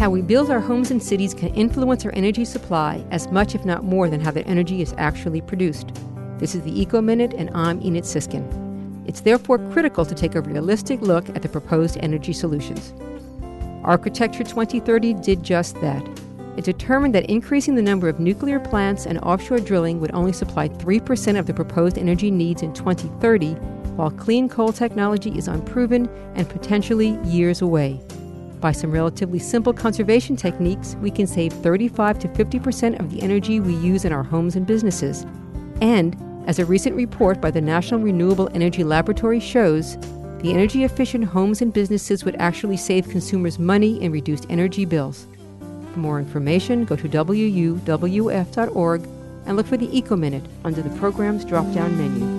How we build our homes and cities can influence our energy supply as much, if not more, than how that energy is actually produced. This is the Eco Minute, and I'm Enid Siskin. It's therefore critical to take a realistic look at the proposed energy solutions. Architecture 2030 did just that. It determined that increasing the number of nuclear plants and offshore drilling would only supply 3% of the proposed energy needs in 2030, while clean coal technology is unproven and potentially years away. By some relatively simple conservation techniques, we can save 35 to 50% of the energy we use in our homes and businesses. And, as a recent report by the National Renewable Energy Laboratory shows, the energy efficient homes and businesses would actually save consumers money and reduce energy bills. For more information, go to wuwf.org and look for the Eco Minute under the program's drop down menu.